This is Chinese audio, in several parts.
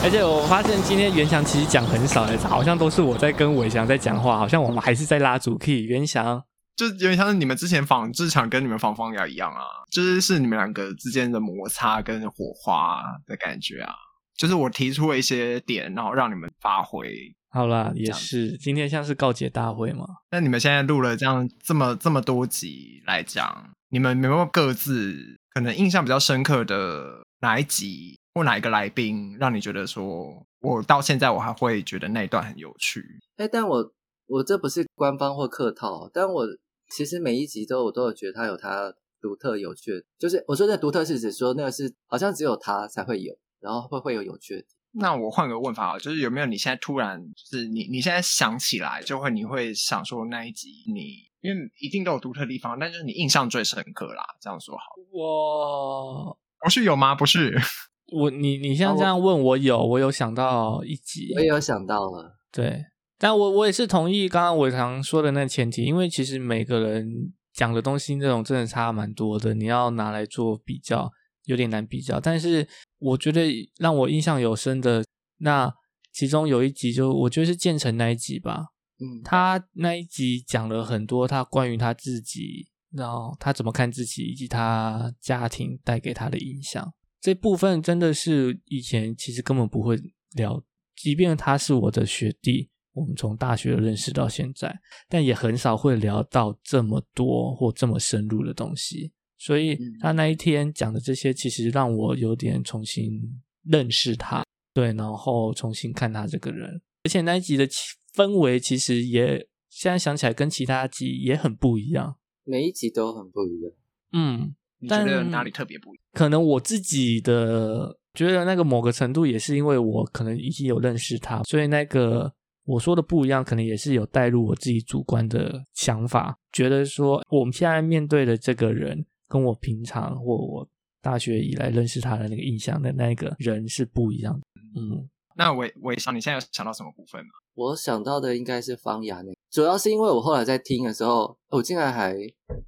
而且我发现今天袁翔其实讲很少的，好像都是我在跟伟翔在讲话，好像我们还是在拉主 key。袁翔就是有点像是你们之前仿志强跟你们仿方雅一样啊，就是是你们两个之间的摩擦跟火花的感觉啊。就是我提出了一些点，然后让你们发挥。好啦，也是今天像是告解大会嘛。那你们现在录了这样这么这么多集来讲，你们有没有各自可能印象比较深刻的哪一集或哪一个来宾，让你觉得说，我到现在我还会觉得那一段很有趣？哎，但我我这不是官方或客套，但我其实每一集都我都有觉得它有它独特有趣的，就是我说的独特是指说那个是好像只有它才会有。然后会会有有趣的。那我换个问法啊，就是有没有你现在突然就是你你现在想起来就会你会想说那一集你因为一定都有独特地方，但就是你印象最深刻啦。这样说好。我不是有吗？不是我你你像这样问我有我有想到一集，我也有想到了。对，但我我也是同意刚刚伟常说的那前提，因为其实每个人讲的东西这种真的差蛮多的，你要拿来做比较。有点难比较，但是我觉得让我印象有深的那其中有一集，就我觉得是建成那一集吧。嗯，他那一集讲了很多他关于他自己，然后他怎么看自己，以及他家庭带给他的影响。这部分真的是以前其实根本不会聊，即便他是我的学弟，我们从大学认识到现在，但也很少会聊到这么多或这么深入的东西。所以他那一天讲的这些，其实让我有点重新认识他，对，然后重新看他这个人。而且那一集的氛围其实也现在想起来跟其他集也很不一样，每一集都很不一样。嗯，你觉得哪里特别不一样？可能我自己的觉得那个某个程度也是因为我可能已经有认识他，所以那个我说的不一样，可能也是有带入我自己主观的想法，觉得说我们现在面对的这个人。跟我平常或我大学以来认识他的那个印象的那个人是不一样的。嗯，那我我想你现在有想到什么部分吗？我想到的应该是方雅那，主要是因为我后来在听的时候，我竟然还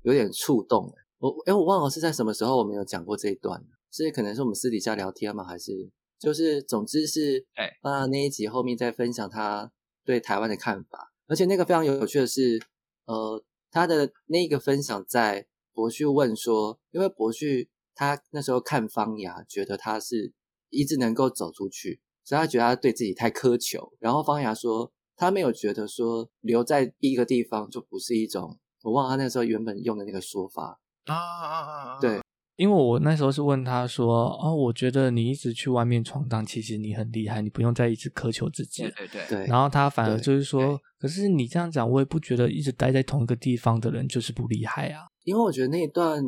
有点触动。我哎，我忘了是在什么时候我们有讲过这一段，是可能是我们私底下聊天吗？还是就是总之是哎，啊那一集后面在分享他对台湾的看法，而且那个非常有趣的是，呃，他的那个分享在。博旭问说：“因为博旭他那时候看方雅，觉得他是一直能够走出去，所以他觉得他对自己太苛求。然后方雅说，他没有觉得说留在一个地方就不是一种……我忘了他那时候原本用的那个说法啊啊啊！对。”因为我那时候是问他说：“哦，我觉得你一直去外面闯荡，其实你很厉害，你不用再一直苛求自己。”对对对。然后他反而就是说：“可是你这样讲，我也不觉得一直待在同一个地方的人就是不厉害啊。”因为我觉得那一段，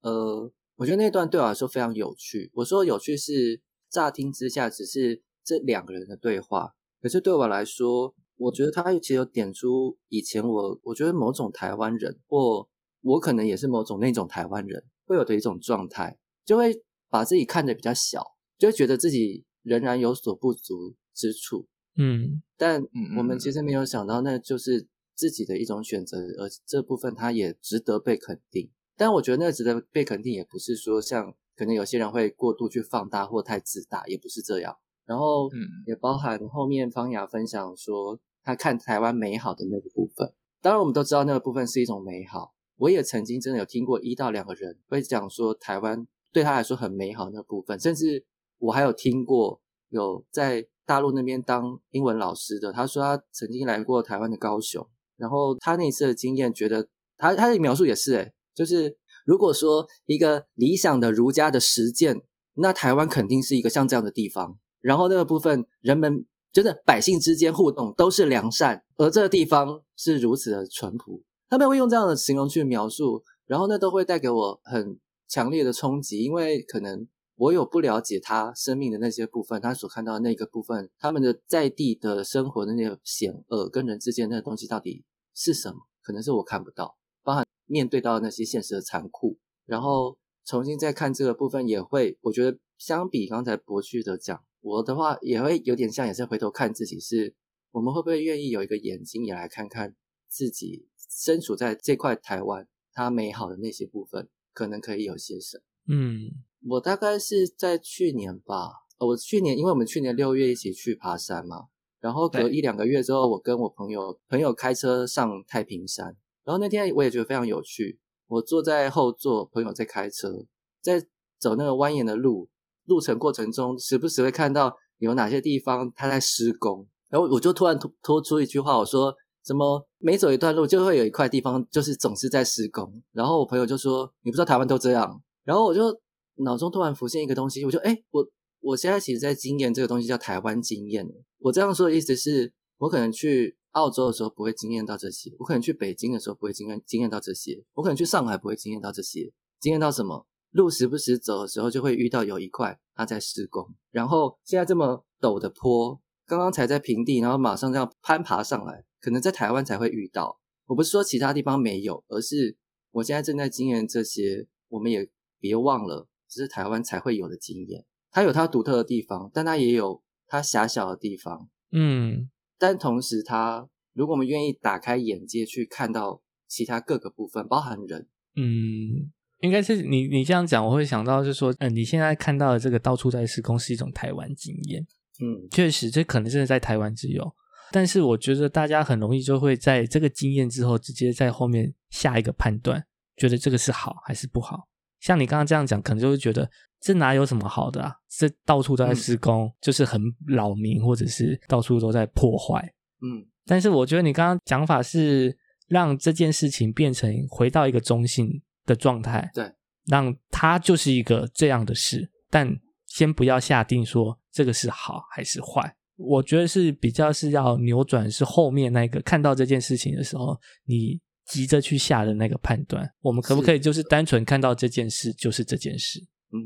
呃，我觉得那段对我来说非常有趣。我说有趣是乍听之下只是这两个人的对话，可是对我来说，我觉得他其实有点出以前我我觉得某种台湾人，或我可能也是某种那种台湾人。会有的一种状态，就会把自己看得比较小，就会觉得自己仍然有所不足之处。嗯，但我们其实没有想到，那就是自己的一种选择，而这部分它也值得被肯定。但我觉得那个值得被肯定，也不是说像可能有些人会过度去放大或太自大，也不是这样。然后，嗯，也包含后面方雅分享说他看台湾美好的那个部分。当然，我们都知道那个部分是一种美好。我也曾经真的有听过一到两个人会讲说台湾对他来说很美好那部分，甚至我还有听过有在大陆那边当英文老师的，他说他曾经来过台湾的高雄，然后他那次的经验觉得他他的描述也是诶，就是如果说一个理想的儒家的实践，那台湾肯定是一个像这样的地方，然后那个部分人们真的百姓之间互动都是良善，而这个地方是如此的淳朴。他们会用这样的形容去描述，然后呢，都会带给我很强烈的冲击，因为可能我有不了解他生命的那些部分，他所看到的那个部分，他们的在地的生活的那个险恶，跟人之间那个东西到底是什么？可能是我看不到，包含面对到那些现实的残酷，然后重新再看这个部分，也会我觉得相比刚才博旭的讲，我的话也会有点像，也是回头看自己，是我们会不会愿意有一个眼睛也来看看自己。身处在这块台湾，它美好的那些部分，可能可以有些什么？嗯，我大概是在去年吧，呃我去年因为我们去年六月一起去爬山嘛，然后隔一两个月之后，我跟我朋友朋友开车上太平山，然后那天我也觉得非常有趣。我坐在后座，朋友在开车，在走那个蜿蜒的路，路程过程中时不时会看到有哪些地方它在施工，然后我就突然拖拖出一句话，我说什么每走一段路就会有一块地方就是总是在施工，然后我朋友就说你不知道台湾都这样，然后我就脑中突然浮现一个东西，我就哎我我现在其实在经验这个东西叫台湾经验，我这样说的意思是我可能去澳洲的时候不会经验到这些，我可能去北京的时候不会经验经验到这些，我可能去上海不会经验到这些，经验到什么？路时不时走的时候就会遇到有一块它在施工，然后现在这么陡的坡，刚刚才在平地，然后马上这样攀爬上来，可能在台湾才会遇到。我不是说其他地方没有，而是我现在正在经验这些，我们也别忘了，只是台湾才会有的经验。它有它独特的地方，但它也有它狭小的地方。嗯但同时它，如果我们愿意打开眼界去看到其他各个部分，包含人，嗯，应该是你你这样讲，我会想到就是说，嗯、你现在看到的这个到处在施工是一种台湾经验，嗯，确实这可能真的在台湾只有。但是我觉得大家很容易就会在这个经验之后，直接在后面下一个判断，觉得这个是好还是不好。像你刚刚这样讲，可能就会觉得这哪有什么好的啊？这到处都在施工，就是很扰民，或者是到处都在破坏。嗯，但是我觉得你刚刚讲法是让这件事情变成回到一个中性的状态，对，让它就是一个这样的事，但先不要下定说这个是好还是坏。我觉得是比较是要扭转，是后面那个看到这件事情的时候，你急着去下的那个判断。我们可不可以就是单纯看到这件事就是这件事？嗯，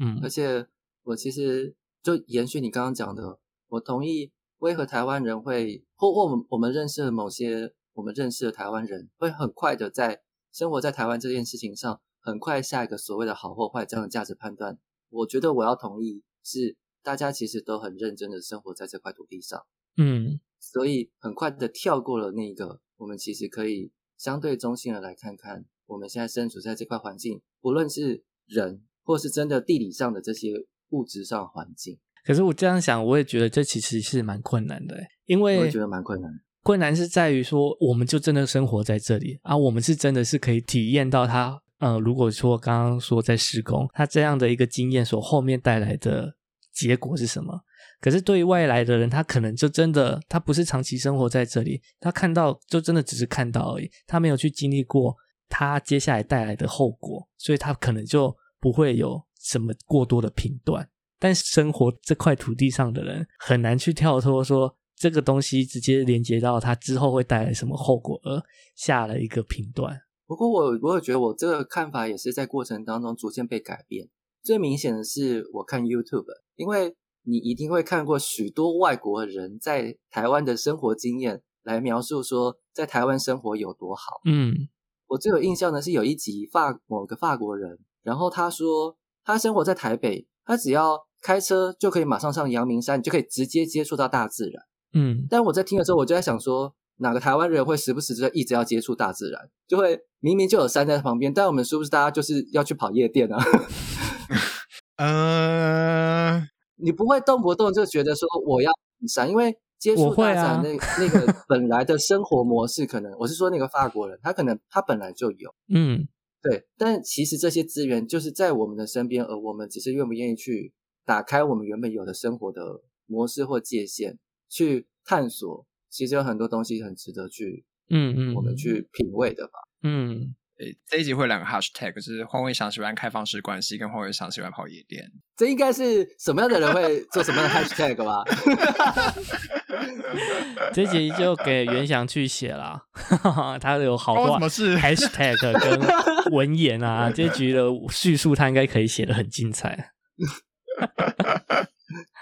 嗯而且我其实就延续你刚刚讲的，我同意为何台湾人会或或我们我们认识的某些我们认识的台湾人会很快的在生活在台湾这件事情上，很快下一个所谓的好或坏这样的价值判断。我觉得我要同意是大家其实都很认真的生活在这块土地上，嗯所以很快的跳过了那个，我们其实可以相对中性的来看看我们现在身处在这块环境，不论是人或是真的地理上的这些物质上的环境，可是我这样想，我也觉得这其实是蛮困难的欸，因为我也觉得蛮困难。困难是在于说，我们就真的生活在这里啊，我们是真的是可以体验到它。呃，如果说刚刚说在施工，它这样的一个经验所后面带来的结果是什么？可是对于外来的人，他可能就真的他不是长期生活在这里，他看到就真的只是看到而已，他没有去经历过他接下来带来的后果，所以他可能就不会有什么过多的评断。但生活这块土地上的人很难去跳脱说这个东西直接连接到它之后会带来什么后果，而下了一个评断。不过我我有觉得我这个看法也是在过程当中逐渐被改变。最明显的是我看 YouTube，因为你一定会看过许多外国人在台湾的生活经验来描述说在台湾生活有多好。嗯我最有印象的是有一集法某个法国人，然后他说他生活在台北，他只要开车就可以马上上阳明山，你就可以直接接触到大自然。嗯但我在听的时候，我就在想说，哪个台湾人会时不时就一直要接触大自然？就会明明就有山在旁边，但我们是不是大家就是要去跑夜店啊？呃，你不会动不动就觉得说我要山，因为接触我会啊大自然那、那个 本来的生活模式，可能我是说那个法国人，他可能他本来就有。嗯对，但其实这些资源就是在我们的身边，而我们只是愿不愿意去打开我们原本有的生活的模式或界限，去探索。其实有很多东西很值得去嗯嗯，我们去品味的吧。嗯诶这一集会有两个 hashtag，就是黄伟翔喜欢开放式关系，跟黄伟翔喜欢跑夜店。这应该是什么样的人会做什么样的 hashtag 吧？这集就给袁翔去写啦，他有好多什么事 hashtag 跟文言啊，这局的叙述他应该可以写的很精彩。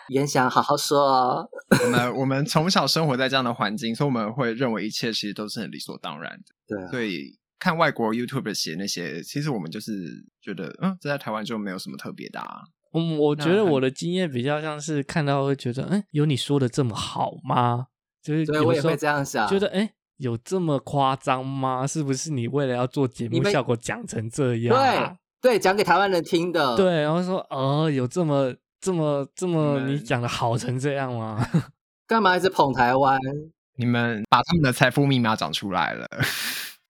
袁翔，好好说哦。我们我们从小生活在这样的环境，所以我们会认为一切其实都是很理所当然的。对啊，所以看外国 YouTube 写那些，其实我们就是觉得，嗯，这在台湾就没有什么特别的啊。嗯，我觉得我的经验比较像是看到会觉得，嗯，有你说的这么好吗？就是对我也会有时候这样想觉得哎，有这么夸张吗？是不是你为了要做节目效果讲成这样、啊？对对，讲给台湾人听的。对，然后说哦，有这么这么这么你讲的好成这样吗？干嘛一直捧台湾？你们把他们的财富密码讲出来了，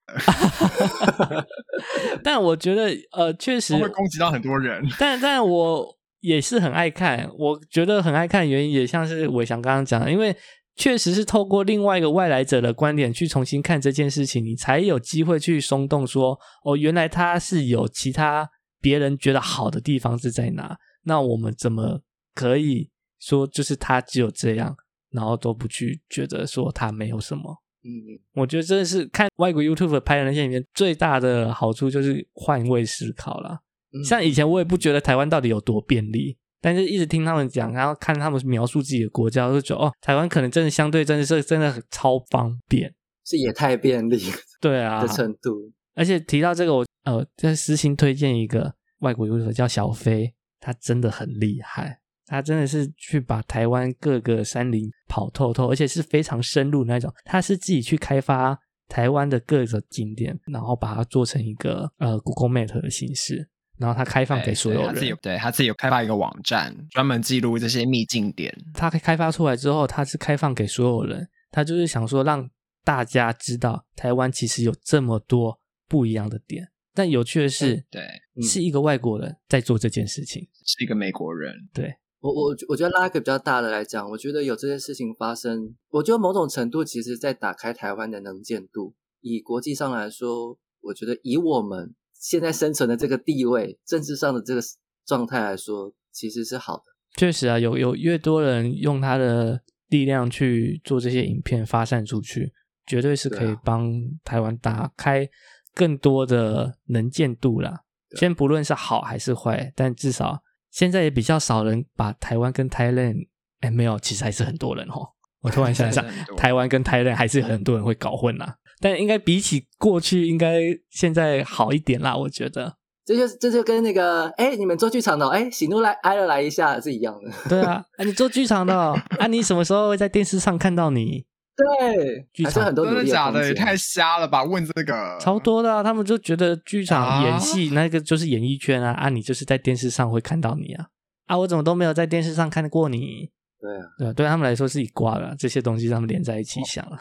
但我觉得呃，确实会攻击到很多人。但但我也是很爱看，我觉得很爱看，原因也像是伟翔刚刚讲的，因为确实是透过另外一个外来者的观点去重新看这件事情，你才有机会去松动说，哦，原来他是有其他别人觉得好的地方是在哪，那我们怎么可以说就是他只有这样，然后都不去觉得说他没有什么？嗯，我觉得真的是看外国 YouTube 拍的那些影片最大的好处，就是换位思考啦。嗯像以前我也不觉得台湾到底有多便利，但是一直听他们讲，然后看他们描述自己的国家，我就觉得哦，台湾可能真的相对真的是真的很超方便。是也太便利对啊的，程度。而且提到这个，我呃在私心推荐一个外国 YouTuber 叫小飞，他真的很厉害，他真的是去把台湾各个山林跑透透，而且是非常深入那种。他是自己去开发台湾的各个景点，然后把它做成一个呃 Google Map 的形式，然后他开放给所有人对他自己有。对他自己有开发一个网站，专门记录这些秘境点。他开发出来之后，他是开放给所有人，他就是想说让大家知道台湾其实有这么多不一样的点。但有趣的是，对，嗯是一个外国人在做这件事情。是一个美国人。对，我我我觉得拉一个比较大的来讲，我觉得有这些事情发生，我觉得某种程度其实在打开台湾的能见度。以国际上来说，我觉得以我们现在生存的这个地位、政治上的这个状态来说，其实是好的。确实啊，有有越多人用他的力量去做这些影片发散出去，绝对是可以帮台湾打开更多的能见度啦。啊先不论是好还是坏，但至少现在也比较少人把台湾跟 Thailand，哎，没有，其实还是很多人哦。我突然想想 台湾跟 Thailand 还是很多人会搞混啦。但应该比起过去，应该现在好一点啦，我觉得。这就这就跟那个哎，你们做剧场的哦，哎，喜怒来哀乐来一下是一样的。对啊，啊，你做剧场的哦、啊，你什么时候会在电视上看到你？对，剧场还是很多努真的假的？也太瞎了吧！问这个超多的、啊，他们就觉得剧场啊演戏、那个就是演艺圈啊，啊，你就是在电视上会看到你啊，啊，我怎么都没有在电视上看过你？对啊。对啊，对他们来说是一挂的，这些东西他们连在一起想了。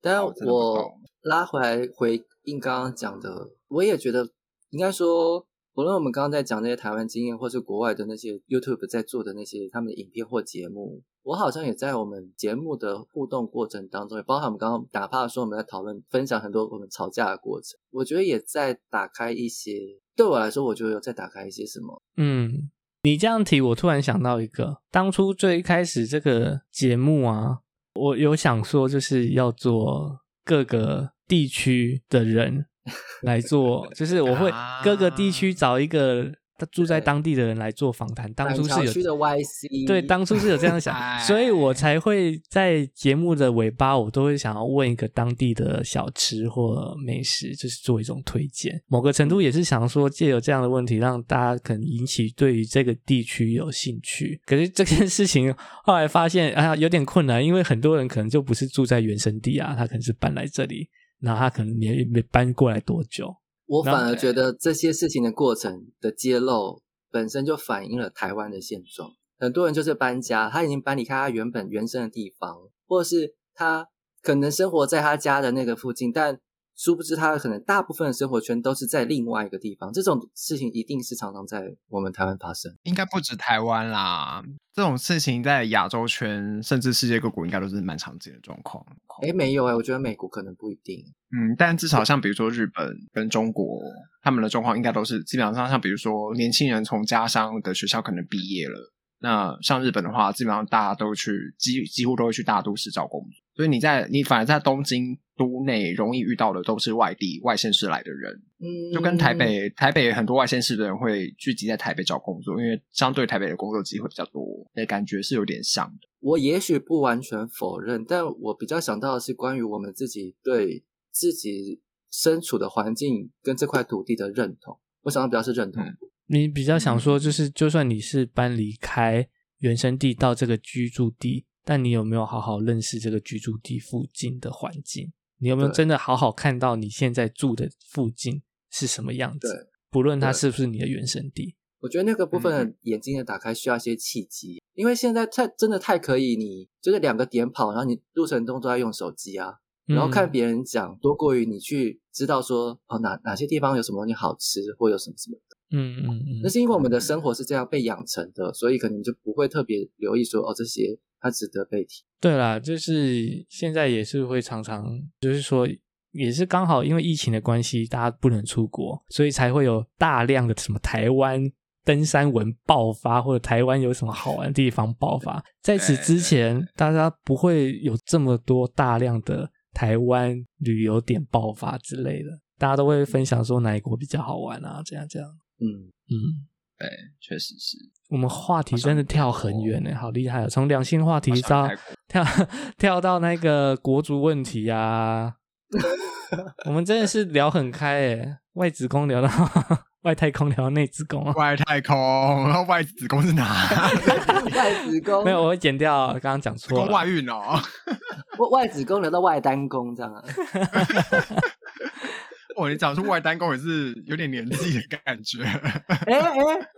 但我拉回来回应刚刚讲的，我也觉得应该说，无论我们刚刚在讲那些台湾经验，或是国外的那些 YouTube 在做的那些他们的影片或节目，我好像也在我们节目的互动过程当中，也包含我们刚刚哪怕说我们在讨论分享很多我们吵架的过程，我觉得也在打开一些，对我来说，我觉得有在打开一些什么。嗯，你这样提，我突然想到一个，当初最开始这个节目啊，我有想说就是要做各个地区的人来做，就是我会 啊各个地区找一个住在当地的人来做访谈。当初是有区的 YC，对，当初是有这样想，哎所以我才会在节目的尾巴，我都会想要问一个当地的小吃或美食，就是做一种推荐。某个程度也是想说，借由这样的问题，让大家可能引起对于这个地区有兴趣。可是这件事情后来发现，啊，有点困难，因为很多人可能就不是住在原生地啊，他可能是搬来这里，然后他可能也没搬过来多久。我反而觉得这些事情的过程的揭露本身就反映了台湾的现状。很多人就是搬家，他已经搬离开他原本原生的地方，或是他可能生活在他家的那个附近，但殊不知他可能大部分的生活圈都是在另外一个地方。这种事情一定是常常在我们台湾发生。应该不止台湾啦，这种事情在亚洲圈甚至世界各国应该都是蛮常见的状况。诶，没有诶，我觉得美国可能不一定。嗯，但至少像比如说日本跟中国，他们的状况应该都是基本上像比如说年轻人从家乡的学校可能毕业了，那像日本的话，基本上大家都去几几乎都会去大都市找工作，所以你在你反而在东京都内容易遇到的都是外地外县市来的人，嗯，就跟台北台北很多外县市的人会聚集在台北找工作，因为相对台北的工作机会比较多，那感觉是有点像的。我也许不完全否认，但我比较想到的是关于我们自己对自己身处的环境跟这块土地的认同。我想到比较是认同。嗯你比较想说，就是就算你是搬离开原生地到这个居住地，但你有没有好好认识这个居住地附近的环境？你有没有真的好好看到你现在住的附近是什么样子？不论它是不是你的原生地。我觉得那个部分眼睛的打开需要一些契机，因为现在太真的太可以，你就是两个点跑，然后你路程中都在用手机啊，然后看别人讲，多过于你去知道说哦哪哪些地方有什么东西好吃，或有什么什么的。嗯嗯嗯，那是因为我们的生活是这样被养成的，所以可能就不会特别留意说哦这些它值得被提。对啦，就是现在也是会常常，就是说也是刚好因为疫情的关系，大家不能出国，所以才会有大量的什么台湾登山文爆发，或者台湾有什么好玩的地方爆发。在此之前，大家不会有这么多大量的台湾旅游点爆发之类的，大家都会分享说哪一国比较好玩啊，这样这样。嗯，嗯，对，确实是。我们话题真的跳很远呢，好厉害哦！从两性话题到跳 跳到那个国足问题啊，我们真的是聊很开诶，外子宫聊到外太空，聊到内子宫啊。外太空，然后外子宫是哪？外子宫没有，我会剪掉，刚刚讲错了。外孕哦。外外子宫聊到外单宫这样啊。哦，你讲出外单工也是有点年纪的感觉。哎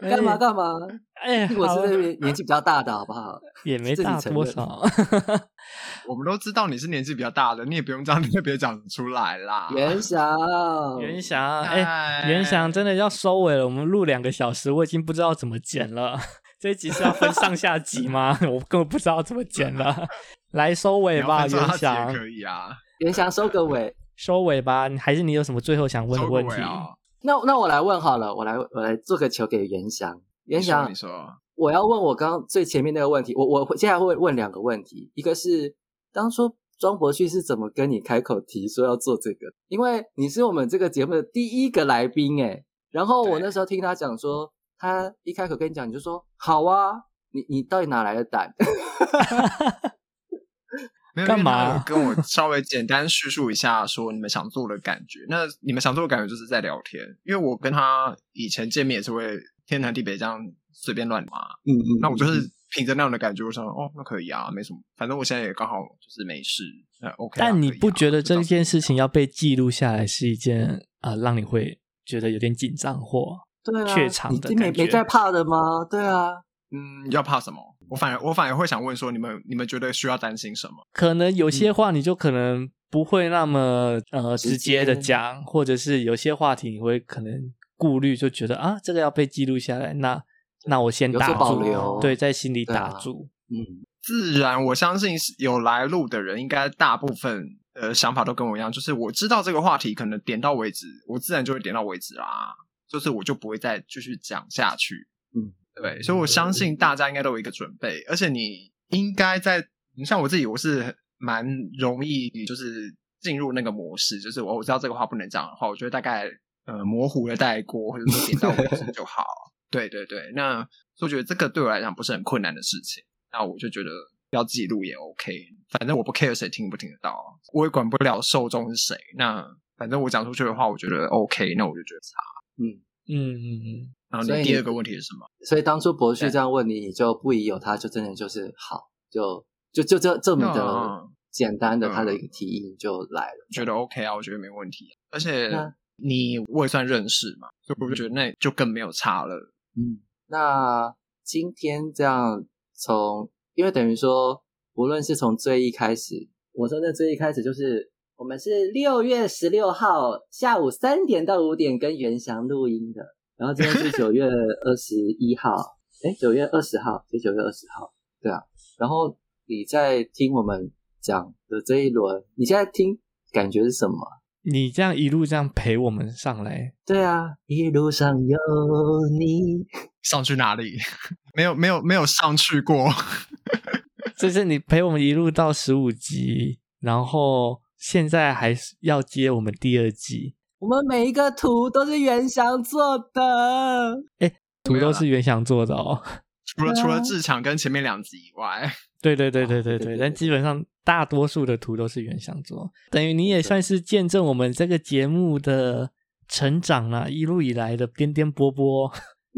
哎，干嘛干嘛？哎，我好是年年纪比较大的，好不好？也没大多少。我们都知道你是年纪比较大的，你也不用这样特别讲出来啦。袁翔，袁翔，哎，哎袁翔真的要收尾了，我们录两个小时，我已经不知道怎么剪了。这一集是要分上下集吗？我根本不知道怎么剪了。来收尾吧，袁翔，可以啊。袁翔收个尾。收尾吧。你还是你有什么最后想问的问题？那那我来问好了，我来我来做个球给袁翔。袁，翔你，说，我要问我刚刚最前面那个问题，我我接下来会问两个问题，一个是当初庄博旭是怎么跟你开口提说要做这个？因为你是我们这个节目的第一个来宾诶，然后我那时候听他讲说，他一开口跟你讲，你就说好啊，你你到底哪来的胆？没有干嘛跟我稍微简单叙述一下，说你们想做的感觉。那你们想做的感觉就是在聊天，因为我跟他以前见面也是会天南地北这样随便乱嘛。嗯嗯那我就是凭着那样的感觉，我想哦，那可以啊，没什么，反正我现在也刚好就是没事，那 OK 啊、但你不觉得这件事情要被记录下来是一件啊、呃让你会觉得有点紧张或对啊，怯场你没的感觉没在怕的吗？对啊，嗯，要怕什么？我反而我反而会想问说，你们你们觉得需要担心什么？可能有些话你就可能不会那么呃直直接的讲，或者是有些话题你会可能顾虑，就觉得啊这个要被记录下来，那那我先打住，保留对，在心里打住。嗯，自然，我相信是有来路的人，应该大部分呃想法都跟我一样，就是我知道这个话题可能点到为止，我自然就会点到为止啦，就是我就不会再继续讲下去。嗯，对，所以我相信大家应该都有一个准备，而且你应该在，你像我自己，我是蛮容易就是进入那个模式，就是我我知道这个话不能讲的话，我觉得大概呃模糊的带过，或者说点到为止就好。对对对，那所以我觉得这个对我来讲不是很困难的事情。那我就觉得要自己录也 OK，反正我不 care 谁听不听得到，我也管不了受众是谁。那反正我讲出去的话，我觉得 OK，那我就觉得差。嗯，嗯嗯嗯，然后你你第二个问题是什么？所以当初博旭这样问你，你就不疑有他，就真的就是好，就就就这这么的嗯简单的嗯他的一个提议就来了。觉得 OK 啊，我觉得没问题。而且你我也算认识嘛，所以我就觉得那就更没有差了。嗯，那今天这样从，因为等于说，无论是从最一开始，我说的最一开始就是我们是六月十六号下午三点到五点跟袁翔录音的，然后今天是九月二十一号，哎，九月二十号，是九月二十号，对啊，然后你在听我们讲的这一轮，你现在听感觉是什么？你这样一路这样陪我们上来，对啊，一路上有你，上去哪里？没有没有没有上去过。就是你陪我们一路到十五集，然后现在还是要接我们第二季，我们每一个图都是袁翔做的。哎图都是袁翔做的哦。除了啊除了志强跟前面两集以外，对对对对对对，但基本上大多数的图都是原想做，等于你也算是见证我们这个节目的成长啦，一路以来的颠颠簸簸。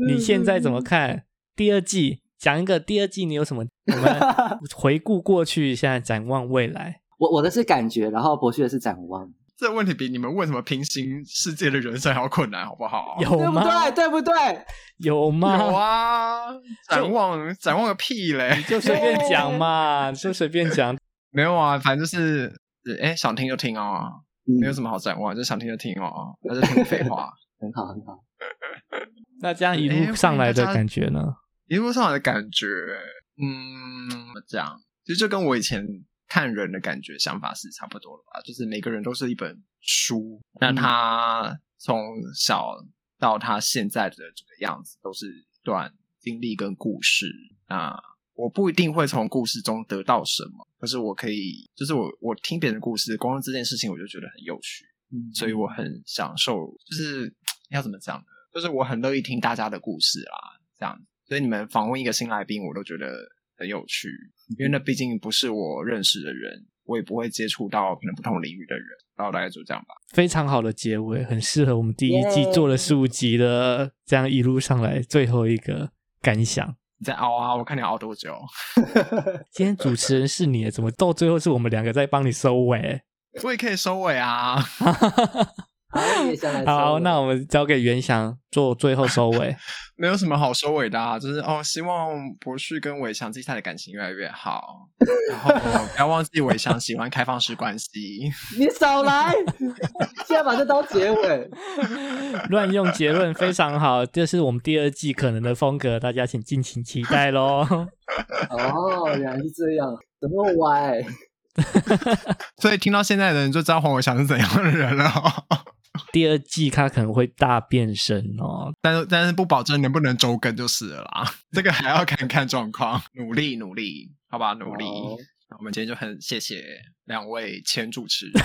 你现在怎么看第二季？讲一个第二季你有什么？我们 回顾过去，现在展望未来。我我的是感觉，然后博旭的是展望。这个问题比你们问什么平行世界的人生还要困难，好不好？有对不吗？对？对不对？有吗？有啊，展望展望个屁嘞！就随便讲嘛，就随便讲。没有啊，反正就是，哎，想听就听哦，没有什么，好展望，就想听就听哦，那就听废话。很 好很好。那这样一哎路上来的感觉呢？一路上来的感觉，嗯，怎么讲？其实就跟我以前看人的感觉、想法是差不多的吧。就是每个人都是一本书，那他从小到他现在的这个样子，都是一段经历跟故事。那我不一定会从故事中得到什么，可是我可以，就是我我听别人的故事，光这件事情我就觉得很有趣。嗯所以我很享受，就是要怎么讲呢？就是我很乐意听大家的故事啦，这样。所以你们访问一个新来宾，我都觉得很有趣，因为那毕竟不是我认识的人，我也不会接触到可能不同领域的人。然后大概就这样吧。非常好的结尾，很适合我们第一季做了十五集的这样一路上来最后一个感想。你在熬啊，我看你熬多久。今天主持人是你，怎么到最后是我们两个在帮你收尾？我也可以收尾啊。好，那我们交给袁翔做最后收尾。没有什么好收尾的、啊，就是哦，希望博旭跟伟翔接下来的感情越来越好，然后不要忘记伟翔喜欢开放式关系。你少来，现在把这刀结尾。乱用结论非常好，这是我们第二季可能的风格，大家请敬请期待喽。哦，原来是这样，怎么歪？所以听到现在的人就知道黄伟翔是怎样的人了、哦。第二季它可能会大变身哦，但是但是不保证能不能周更就是了啦，这个还要看看状况，努力努力，好吧，努力。我们今天就很谢谢两位前主持人，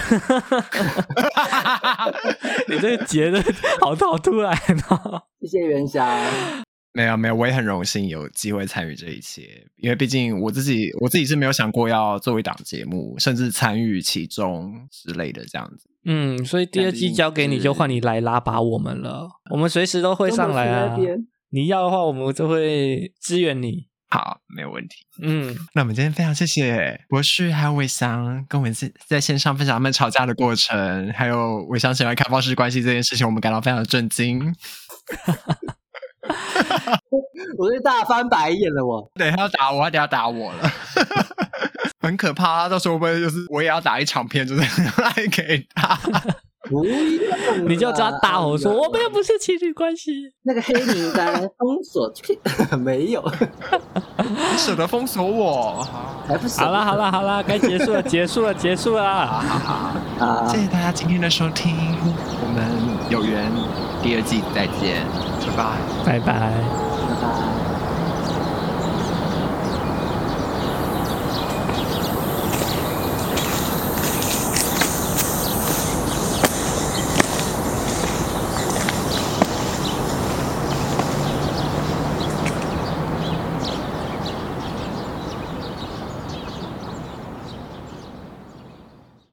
你这个结的好好突然哦。谢谢袁霞。没有没有，我也很荣幸有机会参与这一切，因为毕竟我自己我自己是没有想过要做一档节目，甚至参与其中之类的这样子。嗯，所以第二季交给你，就换你来拉拔我们了。我们随时都会上来啊你要的话，我们就会支援你。好，没有问题。嗯，那我们今天非常谢谢博旭还有伟翔跟我们在在线上分享他们吵架的过程，还有伟翔喜欢开放式关系这件事情，我们感到非常的震惊。我是大翻白眼了，我。对，他要打我，他等下打我了，很可怕。他到时候会不会就是我也要打一场片，就是 来给他？不要你就知道大吼说：“我们又不是情侣关系。那个黑名单封锁，没有，你舍得封锁我？好，还不”好啦好啦好啦，该结束了，结束了，结束了。好好，好谢！谢大家今天的收听，我们有缘第二季再见，拜拜。拜拜。拜拜。